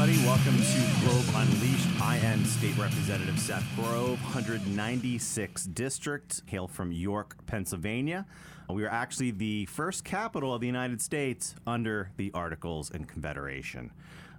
everybody. Welcome to Grove Unleashed. I am State Representative Seth Grove, 196th District, hail from York, Pennsylvania. We are actually the first capital of the United States under the Articles and Confederation.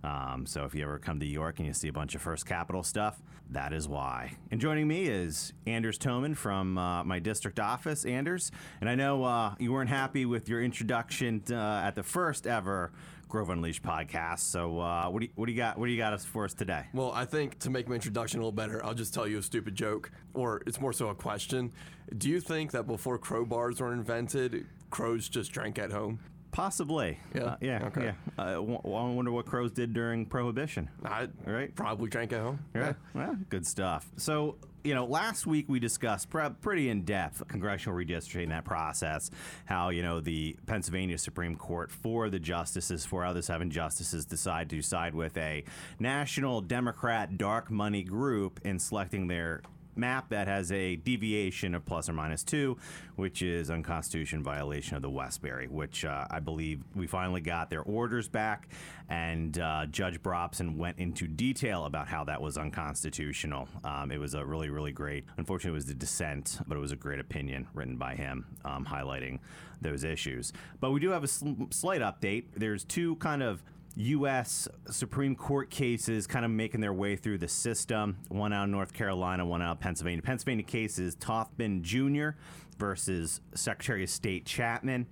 Um, so if you ever come to York and you see a bunch of First Capital stuff, that is why. And joining me is Anders Toman from uh, my district office. Anders, and I know uh, you weren't happy with your introduction uh, at the first ever Grove Unleashed podcast. So uh, what do you, what do you got? What do you got us for us today? Well, I think to make my introduction a little better, I'll just tell you a stupid joke, or it's more so a question. Do you think that before crowbars were invented, crows just drank at home? Possibly. Yeah? Uh, yeah. Okay. Yeah. Uh, w- I wonder what crows did during Prohibition. I Right. probably drank at home. Yeah. Well, good stuff. So, you know, last week we discussed pre- pretty in depth congressional redistricting that process, how, you know, the Pennsylvania Supreme Court, four of the justices, four the seven justices decide to side with a national Democrat dark money group in selecting their map that has a deviation of plus or minus two, which is unconstitutional violation of the Wesberry, which uh, I believe we finally got their orders back, and uh, Judge Brobson went into detail about how that was unconstitutional. Um, it was a really, really great. Unfortunately, it was the dissent, but it was a great opinion written by him, um, highlighting those issues. But we do have a sl- slight update. There's two kind of U.S. Supreme Court cases kind of making their way through the system. One out of North Carolina, one out of Pennsylvania. Pennsylvania case is Tothman Jr. versus Secretary of State Chapman.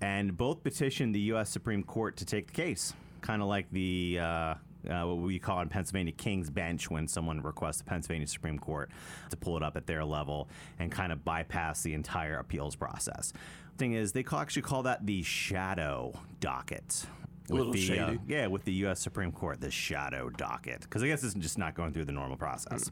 And both petitioned the U.S. Supreme Court to take the case, kind of like the. Uh, uh, what we call in Pennsylvania King's Bench when someone requests the Pennsylvania Supreme Court to pull it up at their level and kind of bypass the entire appeals process. Thing is, they call, actually call that the shadow docket. Little the, uh, yeah, with the U.S. Supreme Court, the shadow docket, because I guess it's just not going through the normal process.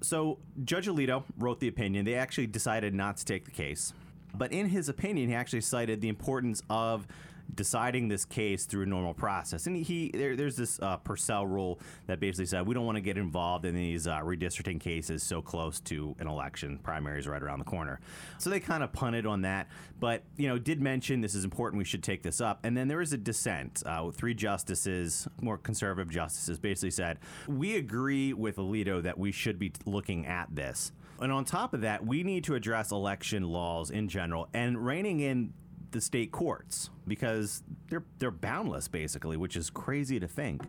So Judge Alito wrote the opinion. They actually decided not to take the case, but in his opinion, he actually cited the importance of deciding this case through a normal process. And he there, there's this uh, Purcell rule that basically said we don't want to get involved in these uh, redistricting cases so close to an election. Primaries right around the corner, so they kind of punted on that. But you know, did mention this is important. We should take this up. And then there is a dissent. Uh, three justices, more conservative justices, basically said we agree with Alito that we should be looking at this. And on top of that, we need to address election laws in general and reining in the state courts because they're they're boundless basically, which is crazy to think.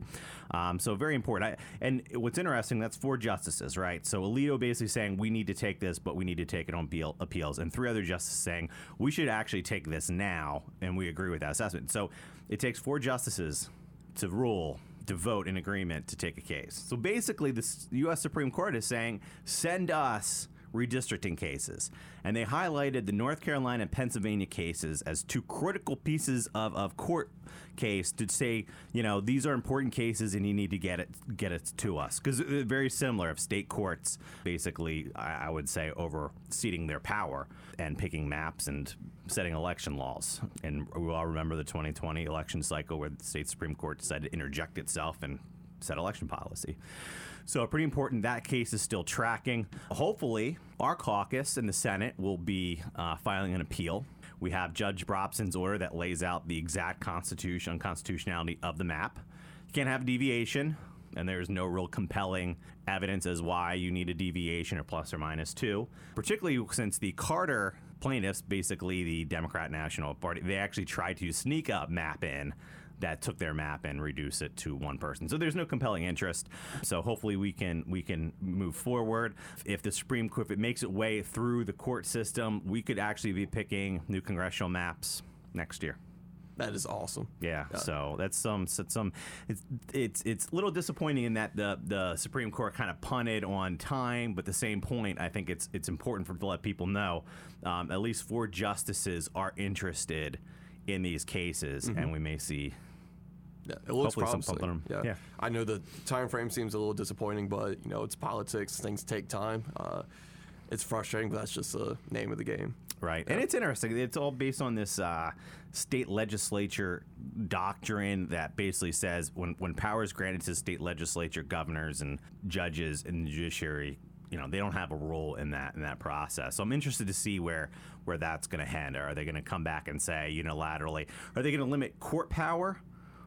Um, so very important. I, and what's interesting, that's four justices, right? So Alito basically saying we need to take this, but we need to take it on appeal, appeals, and three other justices saying we should actually take this now, and we agree with that assessment. So it takes four justices to rule to vote in agreement to take a case. So basically, the U.S. Supreme Court is saying send us redistricting cases. And they highlighted the North Carolina and Pennsylvania cases as two critical pieces of, of court case to say, you know, these are important cases and you need to get it get it to us. Because uh, very similar of state courts basically, I, I would say, overseating their power and picking maps and setting election laws. And we all remember the 2020 election cycle where the state Supreme Court decided to interject itself and set election policy. So, pretty important. That case is still tracking. Hopefully, our caucus in the Senate will be uh, filing an appeal. We have Judge Brobson's order that lays out the exact constitution, unconstitutionality of the map. You can't have deviation, and there's no real compelling evidence as why you need a deviation or plus or minus two, particularly since the Carter plaintiffs, basically the Democrat National Party, they actually tried to sneak a map in that took their map and reduce it to one person. So there's no compelling interest. So hopefully we can we can move forward. If the Supreme Court if it makes its way through the court system, we could actually be picking new congressional maps next year. That is awesome. Yeah, so that's some so some it's it's it's a little disappointing in that the the Supreme Court kind of punted on time, but the same point, I think it's it's important for to let people know um, at least four justices are interested in these cases, and we may see Yeah, it looks Hopefully promising. something- yeah. yeah. I know the time frame seems a little disappointing, but you know it's politics. Things take time. Uh, it's frustrating, but that's just the name of the game. Right. And it's interesting. It's all based on this uh, state legislature doctrine that basically says when, when power is granted to state legislature, governors, and judges and the judiciary, you know, they don't have a role in that in that process. So I'm interested to see where where that's going to head. Are they going to come back and say unilaterally? Are they going to limit court power?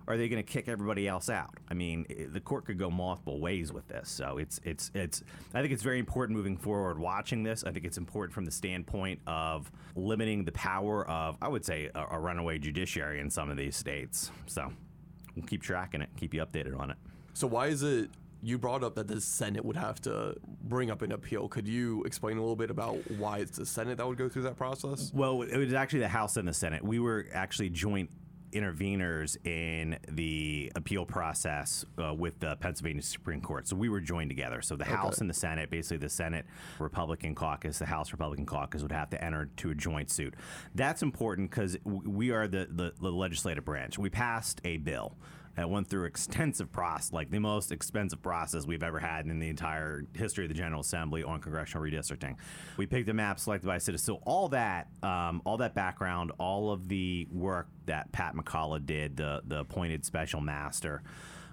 Are they going to kick everybody else out? I mean, eh, the court could go multiple ways with this. So it's it's it's. I think it's very important moving forward. Watching this, I think it's important from the standpoint of limiting the power of, I would say, a, a runaway judiciary in some of these states. So we'll keep tracking it, keep you updated on it. So why is it you brought up that the Senate would have to bring up an appeal? Could you explain a little bit about why it's the Senate that would go through that process? Well, it was actually the House and the Senate. We were actually joint interveners in the appeal process uh, with the Pennsylvania Supreme Court. So we were joined together. So the House and the Senate, basically the Senate Republican caucus, the House Republican caucus would have to enter to a joint suit. That's important because we are the, the, the legislative branch. We passed a bill that went through extensive process, like the most expensive process we've ever had in the entire history of the General Assembly on congressional redistricting. We picked a map selected by citizens. So all that, um, all that background, all of the work that Pat McCullough did, the the appointed special master.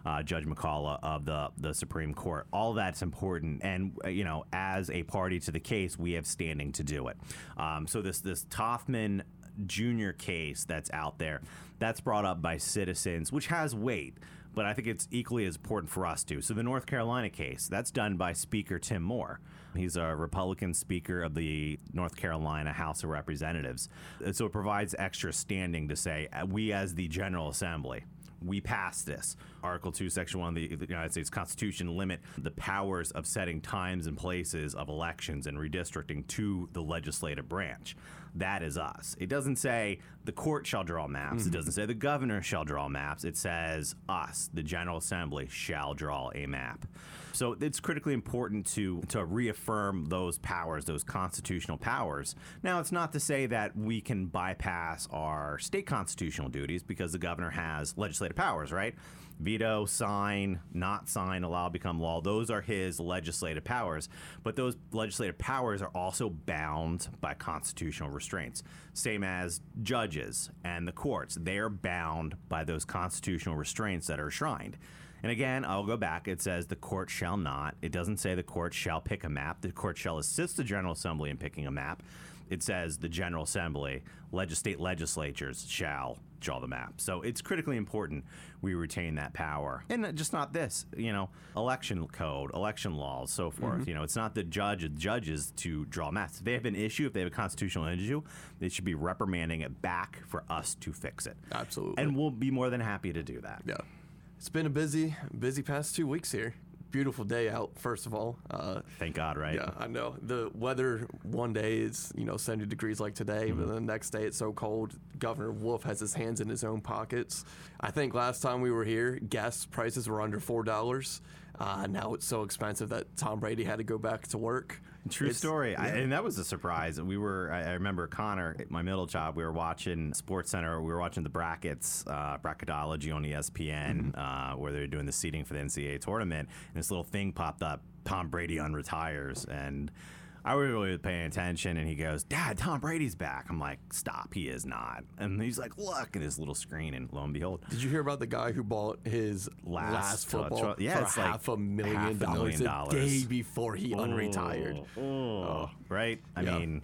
Uh, Judge McCullough of the the Supreme Court. All that's important, and uh, you know, as a party to the case, we have standing to do it. Um, so this this Toffman Jr. case that's out there, that's brought up by citizens, which has weight. But I think it's equally as important for us too. So the North Carolina case, that's done by Speaker Tim Moore. He's a Republican Speaker of the North Carolina House of Representatives. So it provides extra standing to say, uh, we as the General Assembly, we passed this. Article 2, Section 1 of the United States Constitution limit the powers of setting times and places of elections and redistricting to the legislative branch. That is us. It doesn't say the court shall draw maps. It mm-hmm. doesn't say the governor shall draw maps. It says us, the General Assembly, shall draw a map. So it's critically important to to reaffirm those powers, those constitutional powers. Now, it's not to say that we can bypass our state constitutional duties because the governor has legislative powers, right? Veto, sign, not sign, allow, become law. Those are his legislative powers. But those legislative powers are also bound by constitutional restraints. Same as judges and the courts. They are bound by those constitutional restraints that are enshrined. And again, I'll go back. It says the court shall not. It doesn't say the court shall pick a map. The court shall assist the General Assembly in picking a map. It says the General Assembly, legis- state legislatures shall draw the map. So it's critically important we retain that power. And just not this, you know, election code, election laws, so forth. Mm-hmm. You know, it's not the judge judges to draw maps. If they have an issue, if they have a constitutional issue, they should be reprimanding it back for us to fix it. Absolutely. And we'll be more than happy to do that. Yeah. It's been a busy, busy past two weeks here. Beautiful day out, first of all. Uh, Thank God, right? yeah, I know. The weather one day is, you know, 70 degrees like today, but then the next day it's so cold. Governor Wolf has his hands in his own pockets. I think last time we were here, gas prices were under $4. Uh, now it's so expensive that Tom Brady had to go back to work. True It's- story. I, and that was a surprise. We were, I, I remember Connor, my middle child, we were watching Sports Center. We were watching the brackets, uh, bracketology on ESPN, uh, where they were doing the seating for the NCAA tournament. And this little thing popped up Tom Brady unretires. And I was really paying attention. And he goes, Dad, Tom Brady's back. I'm like, Stop, he is not. And he's like, Look at his little screen. And lo and behold, Did you hear about the guy who bought his Last last, football yeah, for it's like half a million half a dollars million a dollars. day before he unretired? Oh, right? I Yeah. mean,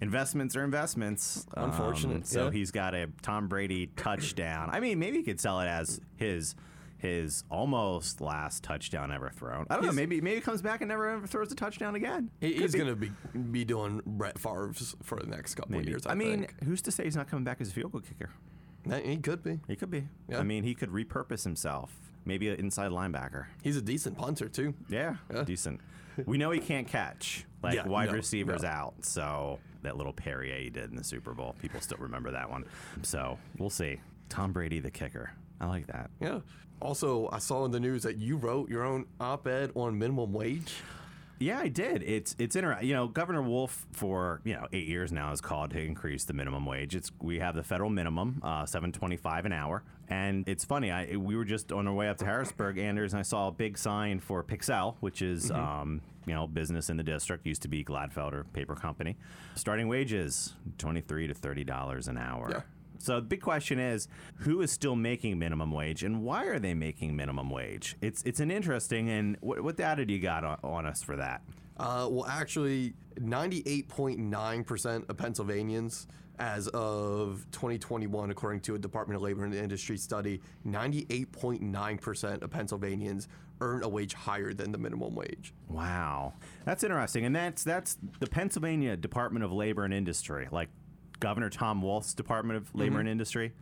investments are investments. Unfortunate, Um, so yeah. he's got a Tom Brady touchdown. I mean, maybe he could sell it as his his almost last touchdown ever thrown. I don't know. Maybe maybe he comes back and never ever throws a touchdown again. He, he's going to be be doing Brett Favre's for the next couple of years. I, I mean, think. who's to say he's not coming back as a field goal kicker? He could be. He could be. Yeah. I mean, he could repurpose himself. Maybe an inside linebacker. He's a decent punter too. Yeah, Yeah. decent. We know he can't catch. Like Yeah, wide no, receivers no. out. So that little Perrier he did in the Super Bowl, people still remember that one. So we'll see. Tom Brady, the kicker. I like that. Yeah. Also, I saw in the news that you wrote your own op-ed on minimum wage. Yeah, I did. It's it's inter- You know, Governor Wolf for you know eight years now has called to increase the minimum wage. It's we have the federal minimum, uh, seven twenty five an hour, and it's funny. I we were just on our way up to Harrisburg, Anders, and I saw a big sign for Pixelle, which is um, you know business in the district. Used to be Glatfelter Paper Company. Starting wages twenty three to thirty dollars an hour. Yeah. So the big question is, who is still making minimum wage, and why are they making minimum wage? It's it's an interesting and what, what data do you got on, on us for that? Uh, well, actually, 98.9% of Pennsylvanians as of 2021, according to a Department of Labor and Industry study, 98.9% of Pennsylvanians earn a wage higher than the minimum wage. Wow, that's interesting, and that's that's the Pennsylvania Department of Labor and Industry, like Governor Tom Wolf's Department of Labor Mm-hmm. and Industry.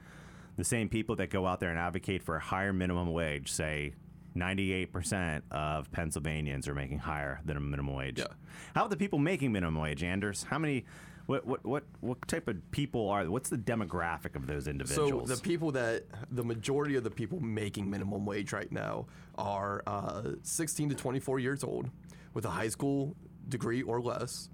The same people that go out there and advocate for a higher minimum wage say 98% of Pennsylvanians are making higher than a minimum wage. Yeah. How about the people making minimum wage, Anders? How many? What what what what type of people are? What's the demographic of those individuals? So the people that the majority of the people making minimum wage right now are uh, 16 to 24 years old with a high school degree or less,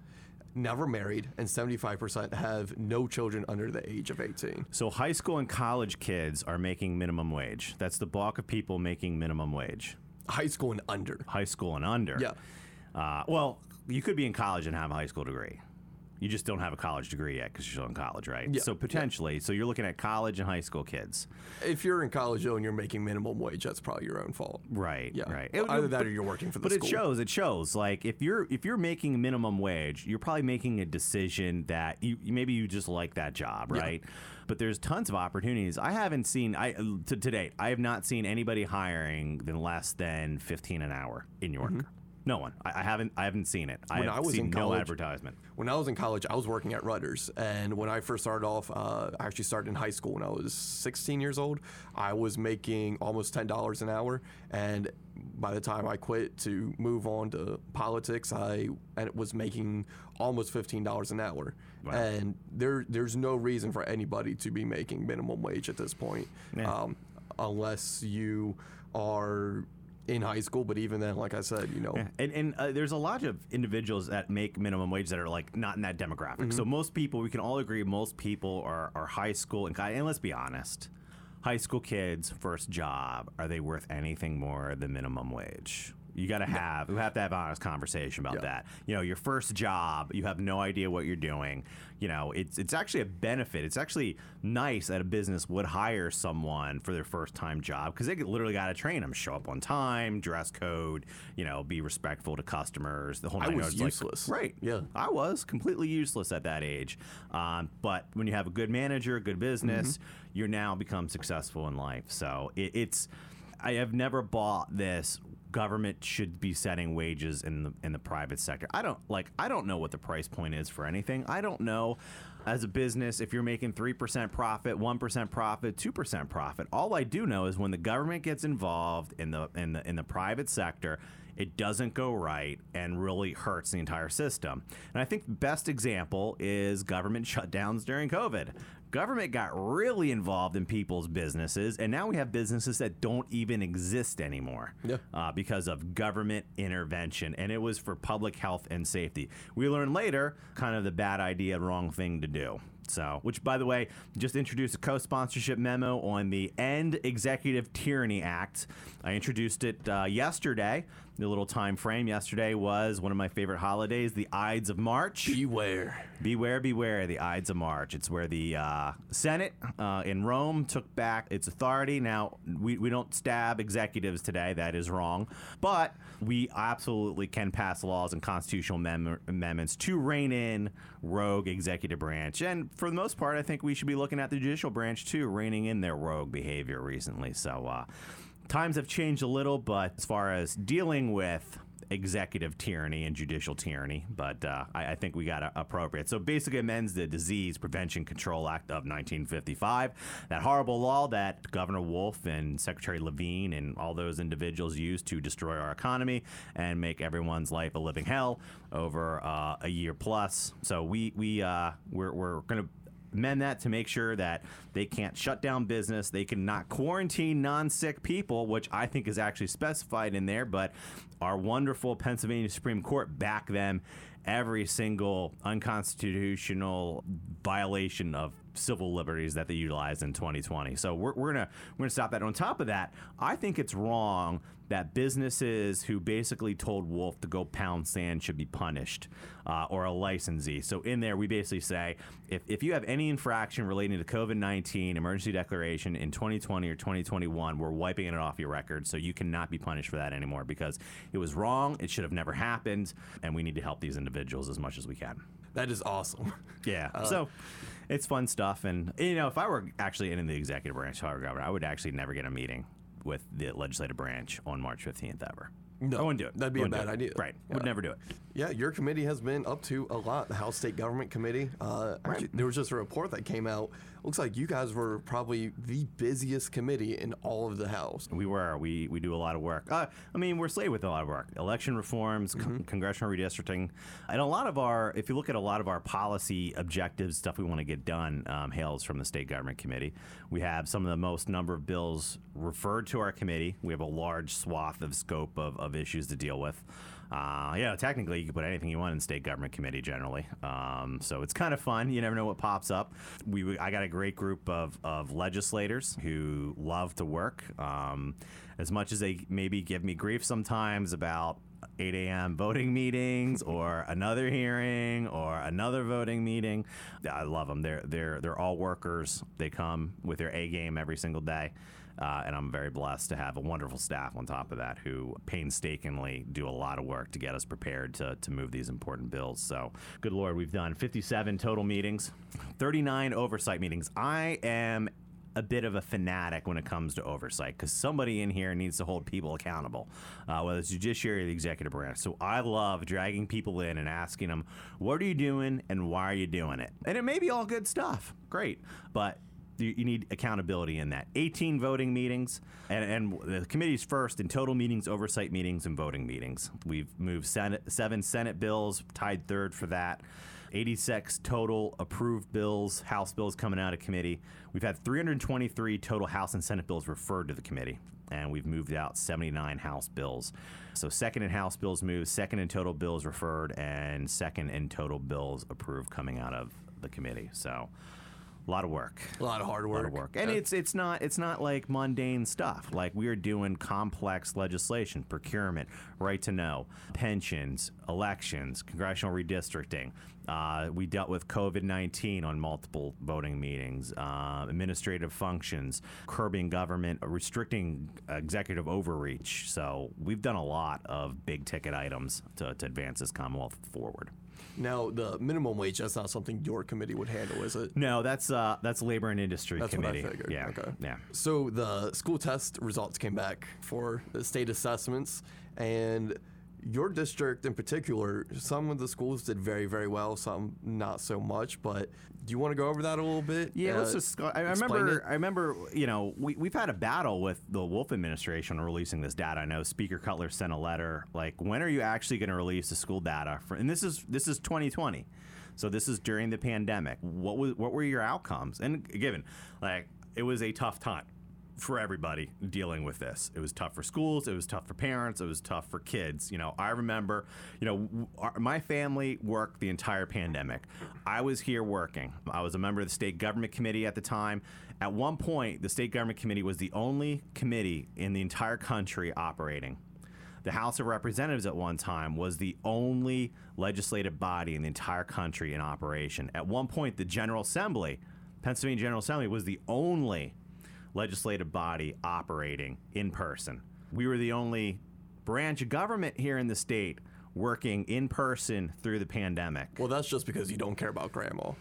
never married, and 75% have no children under the age of 18. So high school and college kids are making minimum wage. That's the bulk of people making minimum wage. High school and under. High school and under. Yeah. Uh, well, you could be in college and have a high school degree. You just don't have a college degree yet because you're still in college, right? Yeah, So potentially, so you're looking at college and high school kids, If you're in college though and you're making minimum wage, that's probably your own fault. right? Yeah. right. Either that but- or you're working for the school. But it shows. It shows. Like if you're if you're making minimum wage, you're probably making a decision that you maybe you just like that job, Yeah. right? But there's tons of opportunities. I haven't seen I to, to date. I have not seen anybody hiring than less than 15 an hour in York. Mm-hmm. No one. I, I haven't. I haven't seen it. I. When have I was seen in no advertisement. When I was in college, I was working at Rutgers, and when I first started off, uh, I actually started in high school when I was 16 years old. I was making almost ten dollars an hour, and by the time I quit to move on to politics, I and was making almost fifteen dollars an hour. Wow. And there, there's no reason for anybody to be making minimum wage at this point, Yeah. um, unless you are in high school. But even then, like I said, you know, Yeah. And, and uh, there's a lot of individuals that make minimum wage that are like not in that demographic. So most people, we can all agree, most people are, are high school and and let's be honest, high school kids first job are they worth anything more than minimum wage? You got to have we have to have an honest conversation about Yeah. that. You know, your first job, you have no idea what you're doing. You know, it's it's actually a benefit. It's actually nice that a business would hire someone for their first time job because they literally got to train them, show up on time, dress code, you know, be respectful to customers. The whole I was yards, like- useless. right? Yeah. I was completely useless at that age. Um, but when you have a good manager, good business, Mm-hmm. you're now become successful in life. So it, it's. I have never bought this. Government should be setting wages in the in the private sector. I don't like. I don't know what the price point is for anything. I don't know. As a business, if you're making three percent profit, one percent profit, two percent profit, all I do know is when the government gets involved in the in the in the private sector, it doesn't go right and really hurts the entire system. And I think the best example is government shutdowns during COVID. Government got really involved in people's businesses, and now we have businesses that don't even exist anymore Yeah. uh, because of government intervention, and it was for public health and safety. We learned later kind of the bad idea, wrong thing to do. So, which by the way, just introduced a co-sponsorship memo on the End Executive Tyranny Act. I introduced it uh, yesterday. The little time frame yesterday was one of my favorite holidays, the Ides of March. beware. Beware, beware, the Ides of March. It's where the uh, Senate uh, in Rome took back its authority. Now, we, we don't stab executives today. That is wrong. But we absolutely can pass laws and constitutional amem- amendments to rein in rogue executive branch. And for the most part, I think we should be looking at the judicial branch too, reining in their rogue behavior recently. So, uh, times have changed a little, but as far as dealing with executive tyranny and judicial tyranny, but uh, I, I think we got to appropriate. So basically, amends the Disease Prevention Control Act of 1955, that horrible law that Governor Wolf and Secretary Levine and all those individuals used to destroy our economy and make everyone's life a living hell over uh, a year plus. So we we uh, we're, we're going to amend that to make sure that they can't shut down business. They cannot quarantine non sick people, which I think is actually specified in there. But our wonderful Pennsylvania Supreme Court back them every single unconstitutional violation of civil liberties that they utilized in 2020. So we're, we're gonna we're gonna stop that. On top of that, I think it's wrong that businesses who basically told Wolf to go pound sand should be punished, uh, or a licensee. So in there, we basically say if, if you have any infraction relating to COVID 19 emergency declaration in 2020 or 2021, we're wiping it off your record. So you cannot be punished for that anymore because It was wrong. It should have never happened. And we need to help these individuals as much as we can. That is awesome. Yeah. so it's fun stuff. And, you know, if I were actually in the executive branch, governor, I would actually never get a meeting with the legislative branch on March 15th ever. No, I wouldn't do it. that'd be a bad idea. Right. Would never do it. Yeah, your committee has been up to a lot. The House State Government Committee. Uh, actually, there was just a report that came out. Looks like you guys were probably the busiest committee in all of the House. We were. We we do a lot of work. Uh, I mean, we're slated with a lot of work. Election reforms, con- congressional redistricting, and a lot of our. If you look at a lot of our policy objectives, stuff we want to get done, um, hails from the state government committee. We have some of the most number of bills referred to our committee. We have a large swath of scope of, of issues to deal with. Uh, yeah, technically, you can put anything you want in state government committee generally. Um, so it's kind of fun. You never know what pops up. We, I got a great group of, of legislators who love to work. Um, as much as they maybe give me grief sometimes about 8 a.m. voting meetings or another hearing or another voting meeting, I love them. They're they're they're all workers. They come with their A game every single day. Uh, and I'm very blessed to have a wonderful staff on top of that who painstakingly do a lot of work to get us prepared to, to move these important bills. So, good Lord, we've done 57 total meetings, 39 oversight meetings. I am a bit of a fanatic when it comes to oversight because somebody in here needs to hold people accountable, uh, whether it's judiciary or the executive branch. So I love dragging people in and asking them, "What are you doing and why are you doing it?" And it may be all good stuff, great, but you, need accountability in that. 18 voting meetings, and, and the committee's first in total meetings, oversight meetings, and voting meetings. We've moved Senate, seven Senate bills, tied third for that. 86 total approved bills, House bills coming out of committee. We've had 323 total House and Senate bills referred to the committee, and we've moved out 79 House bills. So, second in House bills moved, second in total bills referred, and second in total bills approved coming out of the committee. So, a lot of work. A lot of hard work. A lot of work, and Yeah. it's it's not it's not like mundane stuff. Like we are doing complex legislation, procurement, right to know, pensions, elections, congressional redistricting. Uh, we dealt with COVID nineteen on multiple voting meetings, uh, administrative functions, curbing government, uh, restricting executive overreach. So we've done a lot of big ticket items to, to advance this Commonwealth forward. Now, the minimum wage, that's not something your committee would handle, is it? No, that's uh, that's labor and industry That's what I figured. Yeah, Okay. yeah. So the school test results came back for the state assessments, and your district in particular, some of the schools did very, very well, some not so much. But do you want to go over that a little bit? Yeah, let's Uh, just. Go, I, I remember. it? I remember. You know, we we've had a battle with the Wolf administration releasing this data. I know Speaker Cutler sent a letter like, when are you actually going to release the school data? For, and this is this is 2020, so this is during the pandemic. What was what were your outcomes? And given, like, it was a tough time for everybody dealing with this. It was tough for schools. It was tough for parents. It was tough for kids. You know, I remember, you know, our, my family worked the entire pandemic. I was here working. I was a member of the state government committee at the time. At one point, the state government committee was the only committee in the entire country operating. The House of Representatives at one time was the only legislative body in the entire country in operation. At one point, the General Assembly, Pennsylvania General Assembly, was the only legislative body operating in person. We were the only branch of government here in the state working in person through the pandemic. Well, that's just because you don't care about grandma.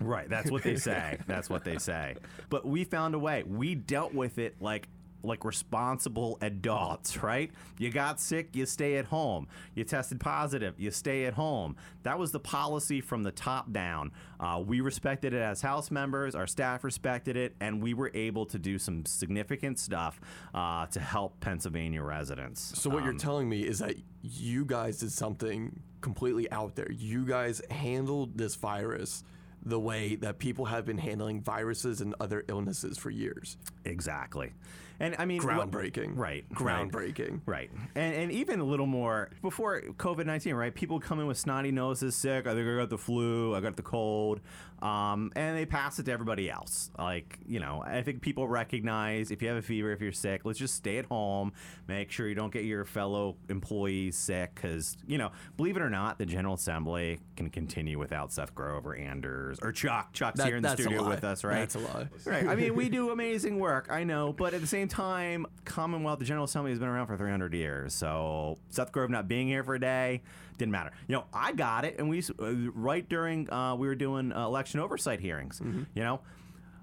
Right, that's what they say. that's what they say. But we found a way. We dealt with it like like responsible adults, right? You got sick, you stay at home. You tested positive, you stay at home. That was the policy from the top down. Uh, we respected it as House members, our staff respected it, and we were able to do some significant stuff uh, to help Pennsylvania residents. So what you're Um, telling me is that you guys did something completely out there. You guys handled this virus the way that people have been handling viruses and other illnesses for years. exactly. And I mean, Groundbreaking. right? right. Groundbreaking. Right. And, and even a little more before COVID 19, right? People come in with snotty noses, sick. I think I got the flu, I got the cold. Um, and they pass it to everybody else. Like, you know, I think people recognize if you have a fever, if you're sick, let's just stay at home. Make sure you don't get your fellow employees sick. Because, you know, believe it or not, the General Assembly can continue without Seth Grover, Anders. Or Chuck. Chuck's That- here in the studio with us, right? That's a lie. Right. I mean, we do amazing work, I know, but at the same time, Commonwealth, the General Assembly has been around for 300 years. So Seth Grove not being here for a day didn't matter. You know, I got it, and we uh, right during uh, we were doing uh, election oversight hearings. You know.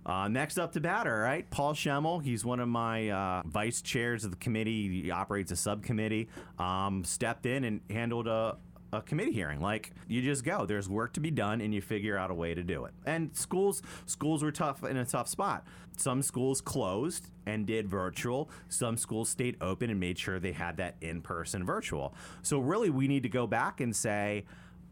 Uh, next up to batter, right? Paul Schemel. He's one of my uh, vice chairs of the committee. He operates a subcommittee. Um, stepped in and handled a, a committee hearing. Like you just go. There's work to be done, and you figure out a way to do it. And schools schools were tough in a tough spot. Some schools closed and did virtual. Some schools stayed open and made sure they had that in person virtual. So really, we need to go back and say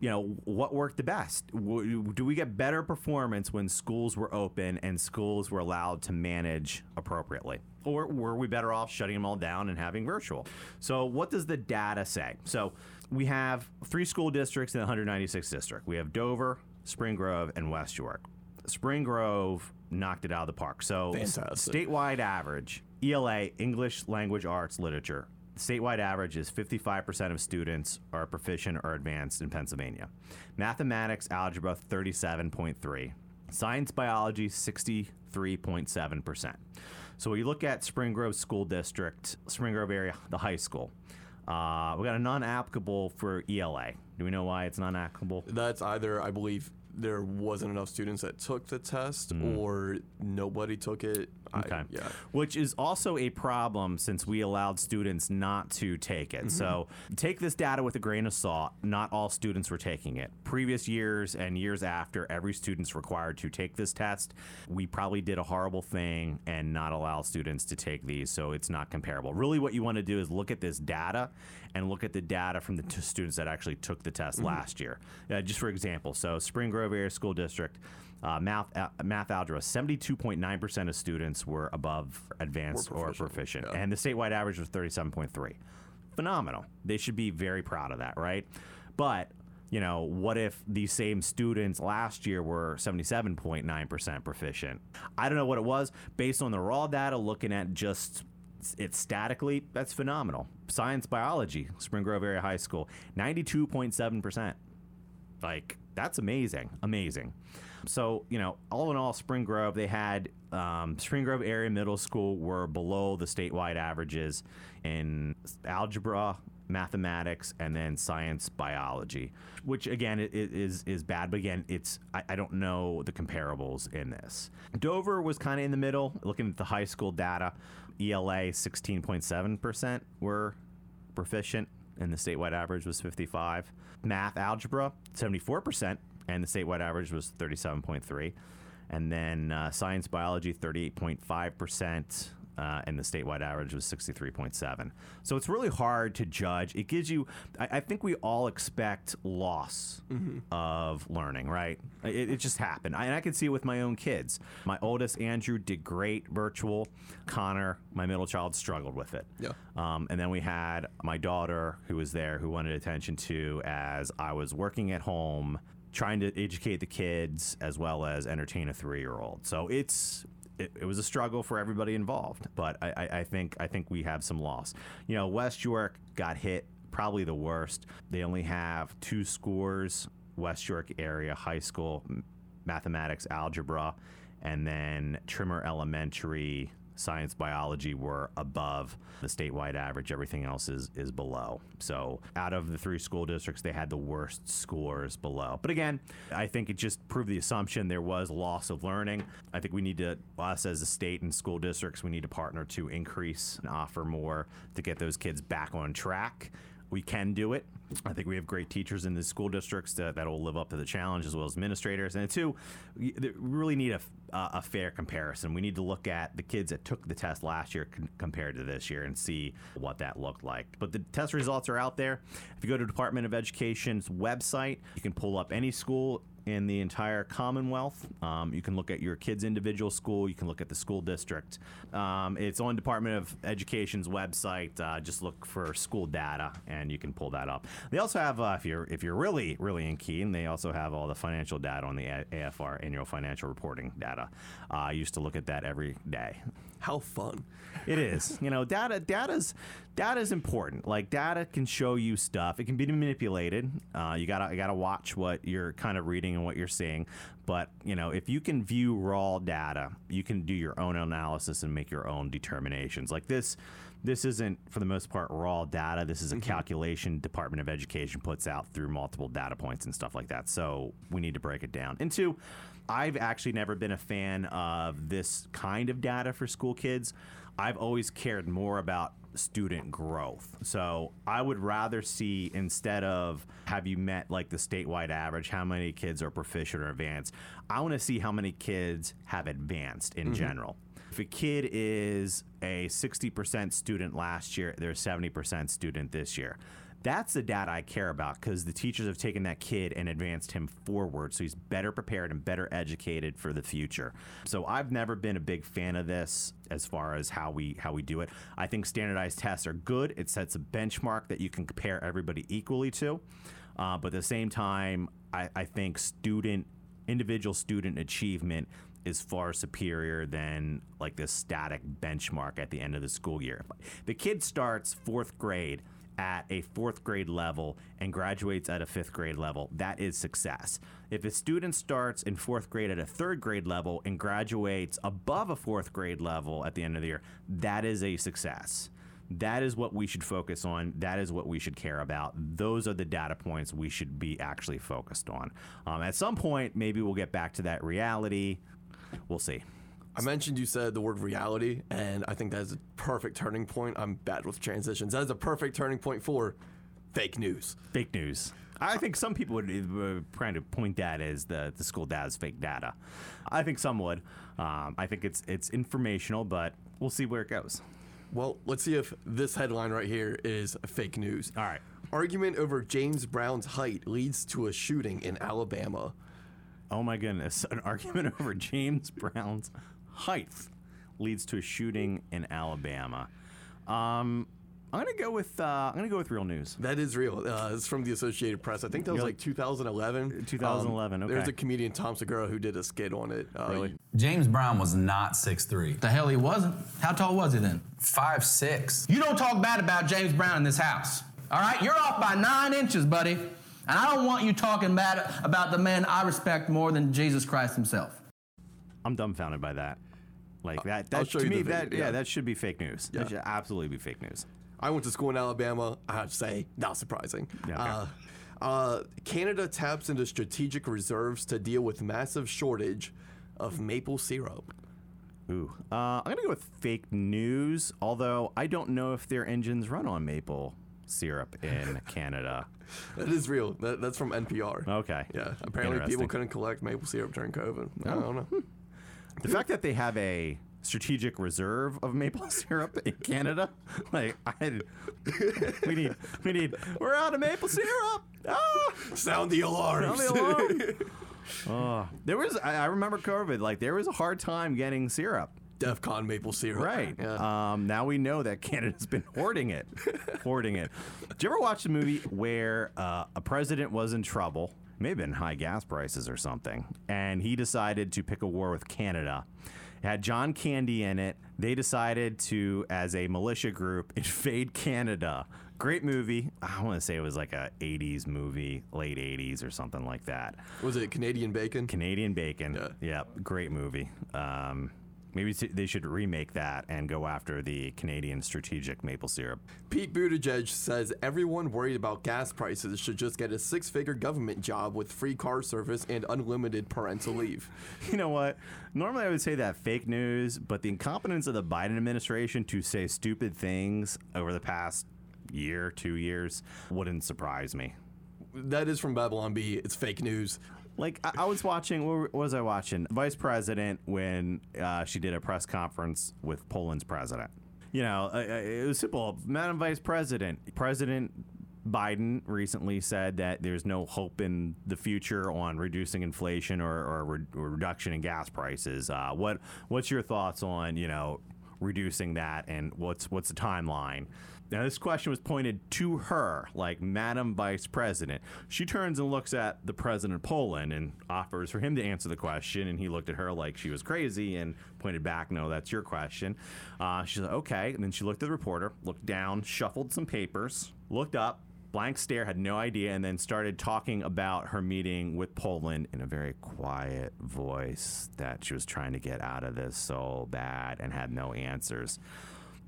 you know what worked the best do we get better performance when schools were open and schools were allowed to manage appropriately or were we better off shutting them all down and having virtual so what does the data say so we have three school districts in the 196th district we have dover spring grove and west york spring grove knocked it out of the park so Fantastic. statewide average ela english language arts literature statewide average is 55% of students are proficient or advanced in Pennsylvania. Mathematics, algebra, 37.3. Science, biology, 63.7%. So when you look at Spring Grove School District, Spring Grove area, the high school, uh, we got a non-applicable for ELA. Do we know why it's non-applicable? That's either I believe there wasn't enough students that took the test, or nobody took it. I-. Okay. yeah. Which is also a problem since we allowed students not to take it. So take this data with a grain of salt. Not all students were taking it. Previous years and years after, every student's required to take this test. We probably did a horrible thing and not allow students to take these, so it's not comparable. Really, what you want to do is look at this data and look at the data from the t- students that actually took the test last year. Uh, just for example, so Spring Grove Area School District. Uh, math, uh, math algebra, 72.9% of students were above advanced or proficient, proficient. yeah. And the statewide average was 37.3. Phenomenal. They should be very proud of that, right? But, you know, what if these same students last year were 77.9% proficient? I don't know what it was. Based on the raw data, looking at just it statically, that's phenomenal. Science, biology, Spring Grove Area High School, 92.7%. Like that's amazing, amazing. So you know, all in all, Spring Grove they had um, Spring Grove area middle school were below the statewide averages in algebra, mathematics, and then science, biology, which again is is bad. But again, it's I, I don't know the comparables in this. Dover was kind of in the middle. Looking at the high school data, ELA 16.7 percent were proficient, and the statewide average was 55. Math, algebra, 74%, and the statewide average was 37.3. And then uh, science, biology, 38.5%. Uh, and the statewide average was 63.7. So it's really hard to judge. It gives you, I, I think we all expect loss of learning, right? It, it just happened. I, and I can see it with my own kids. My oldest, Andrew, did great virtual. Connor, my middle child, struggled with it. Yeah. Um, and then we had my daughter who was there who wanted attention to as I was working at home trying to educate the kids as well as entertain a three year old. So it's. It, it was a struggle for everybody involved, but I, I, I think I think we have some loss. You know, West York got hit probably the worst. They only have two scores: West York area high school mathematics, algebra, and then Trimmer Elementary science biology were above the statewide average. Everything else is is below. So out of the three school districts they had the worst scores below. But again i think it just proved the assumption there was loss of learning. I think we need to us as a state and school districts we need to partner to increase and offer more to get those kids back on track. We can do it. I think we have great teachers in the school districts that, that will live up to the challenge, as well as administrators. And two, we really need a, a fair comparison. We need to look at the kids that took the test last year compared to this year and see what that looked like. But the test results are out there. If you go to Department of Education's website, you can pull up any school in the entire Commonwealth. Um, you can look at your kid's individual school. You can look at the school district. Um, it's on Department of Education's website. Uh, just look for school data, and you can pull that up. They also have, uh, if you're if you're really really in keen, they also have all the financial data on the AFR annual financial reporting data. Uh, I used to look at that every day. How fun. It is. You know, data data's data is important. Like data can show you stuff. It can be manipulated. Uh, you gotta you gotta watch what you're kind of reading and what you're seeing. But you know, if you can view raw data, you can do your own analysis and make your own determinations. Like this, this isn't for the most part raw data. This is a mm-hmm. calculation Department of Education puts out through multiple data points and stuff like that. So we need to break it down. And two, I've actually never been a fan of this kind of data for school kids. I've always cared more about student growth. So I would rather see instead of have you met like the statewide average, how many kids are proficient or advanced, I want to see how many kids have advanced in mm-hmm. general. If a kid is a 60% student last year, they're a 70% student this year. That's the data I care about because the teachers have taken that kid and advanced him forward so he's better prepared and better educated for the future. So I've never been a big fan of this as far as how we how we do it. I think standardized tests are good. It sets a benchmark that you can compare everybody equally to. Uh, but at the same time, I, I think student individual student achievement is far superior than like this static benchmark at the end of the school year. The kid starts fourth grade at a fourth grade level and graduates at a fifth grade level, that is success. If a student starts in fourth grade at a third grade level and graduates above a fourth grade level at the end of the year, that is a success. That is what we should focus on. That is what we should care about. Those are the data points we should be actually focused on. Um, at some point, maybe we'll get back to that reality. We'll see. I mentioned you said the word reality, and I think that is a perfect turning point. I'm bad with transitions. That is a perfect turning point for fake news. Fake news. I think some people would uh, trying to point that as the, the school data is fake data. I think some would. Um, I think it's it's informational, but we'll see where it goes. Well, let's see if this headline right here is fake news. All right. Argument over James Brown's height leads to a shooting in Alabama. Oh my goodness! An argument over James Brown's height leads to a shooting in Alabama. Um, I'm gonna go with uh, I'm gonna go with real news. That is real. Uh, it's from the Associated Press. I think that was like 2011. 2011, Um, There's a comedian Tom Segura who did a skit on it. Uh, Really? James Brown was not 6'3. The hell he wasn't. How tall was he then? 5'6. You don't talk bad about James Brown in this house. All right? You're off by nine inches, buddy. And I don't want you talking bad about the man I respect more than Jesus Christ himself. I'm dumbfounded by that. Like that. That to me, that yeah. yeah. that should be fake news. Yeah. That should absolutely be fake news. I went to school in Alabama. I have to say, not surprising. Yeah, okay. uh, uh, Canada taps into strategic reserves to deal with massive shortage of maple syrup. Ooh, uh, I'm gonna go with fake news. Although I don't know if their engines run on maple syrup in Canada. That is real. That, that's from NPR. Okay. Yeah. Apparently, people couldn't collect maple syrup during COVID. I don't know. The fact that they have a strategic reserve of maple syrup in Canada, like I, we need, we need, we're out of maple syrup. Ah! Sound the alarms. Sound the alarm. Oh, there was. I, I remember COVID. Like there was a hard time getting syrup. DEFCON maple syrup. Right. Yeah. Um, now we know that Canada's been hoarding it, hoarding it. Did you ever watch the movie where uh, a president was in trouble? Maybe been high gas prices or something, and he decided to pick a war with Canada. It had John Candy in it. They decided to, as a militia group, invade Canada. Great movie. I want to say it was like a '80s movie, late '80s or something like that. Was it Canadian bacon? Canadian Bacon. Yeah. Yeah, great movie. Um, maybe they should remake that and go after the Canadian strategic maple syrup. Pete Buttigieg says everyone worried about gas prices should just get a six figure government job with free car service and unlimited parental leave. You know what? Normally I would say that fake news, but the incompetence of the Biden administration to say stupid things over the past year, two years, wouldn't surprise me. That is from Babylon Bee. It's fake news. Like I, I was watching, what was I watching? Vice President when uh, she did a press conference with Poland's president. You know, uh, uh, it was simple. Madam Vice President, President Biden recently said that there's no hope in the future on reducing inflation or, or, re- or reduction in gas prices. Uh, what What's your thoughts on you know reducing that, and what's what's the timeline? Now, this question was pointed to her, like Madam Vice President. She turns and looks at the President of Poland and offers for him to answer the question. And he looked at her like she was crazy and pointed back, No, that's your question. Uh, she's like, Okay. And then she looked at the reporter, looked down, shuffled some papers, looked up, blank stare, had no idea, and then started talking about her meeting with Poland in a very quiet voice that she was trying to get out of this so bad and had no answers.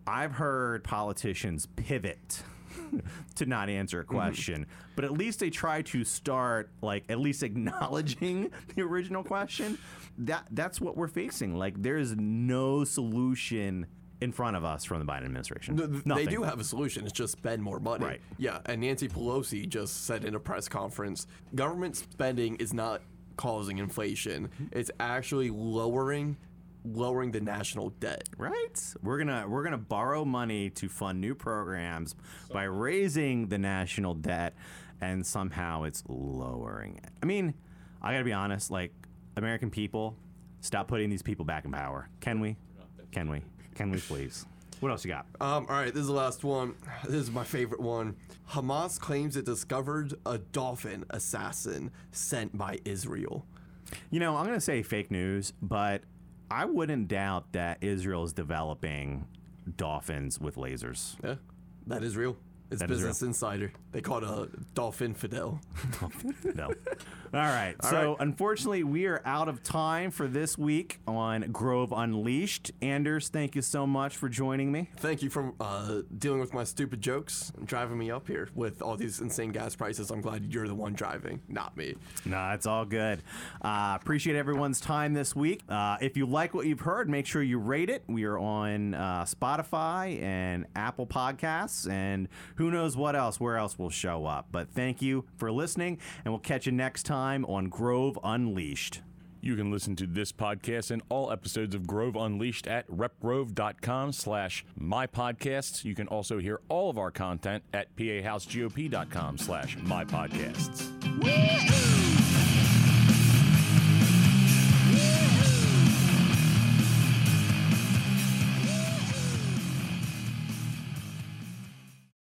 I've heard politicians pivot to not answer a mm-hmm. question, but at least they try to start like at least acknowledging the original question. That that's what we're facing. Like there is no solution in front of us from the Biden administration. No, th- They do have a solution. It's just spend more money. Right. Yeah. And Nancy Pelosi just said in a press conference government spending is not causing inflation, mm-hmm. it's actually lowering lowering the national debt. Right. We're gonna we're gonna borrow money to fund new programs by raising the national debt, and somehow it's lowering it. I mean, I gotta be honest. Like American people, stop putting these people back in power. Can we? Can we? Can we please? What else you got? Um, all right, this is the last one. This is my favorite one. Hamas claims it discovered a dolphin assassin sent by Israel. You know, I'm gonna say fake news, but I wouldn't doubt that Israel is developing dolphins with lasers. Yeah, that is real. It's That Business Insider. They call it a dolphin fidel. No. All right. so, right. unfortunately, we are out of time for this week on Grove Unleashed. Anders, thank you so much for joining me. Thank you for uh, dealing with my stupid jokes and driving me up here with all these insane gas prices. I'm glad you're the one driving, not me. No, it's all good. Uh, appreciate everyone's time this week. Uh, if you like what you've heard, make sure you rate it. We are on uh, Spotify and Apple Podcasts, and who knows what else, where else we'll show up. But thank you for listening, and we'll catch you next time on Grove Unleashed. You can listen to this podcast and all episodes of Grove Unleashed at repgrove.com slash mypodcasts. You can also hear all of our content at pahousegop.com slash mypodcasts. Woo!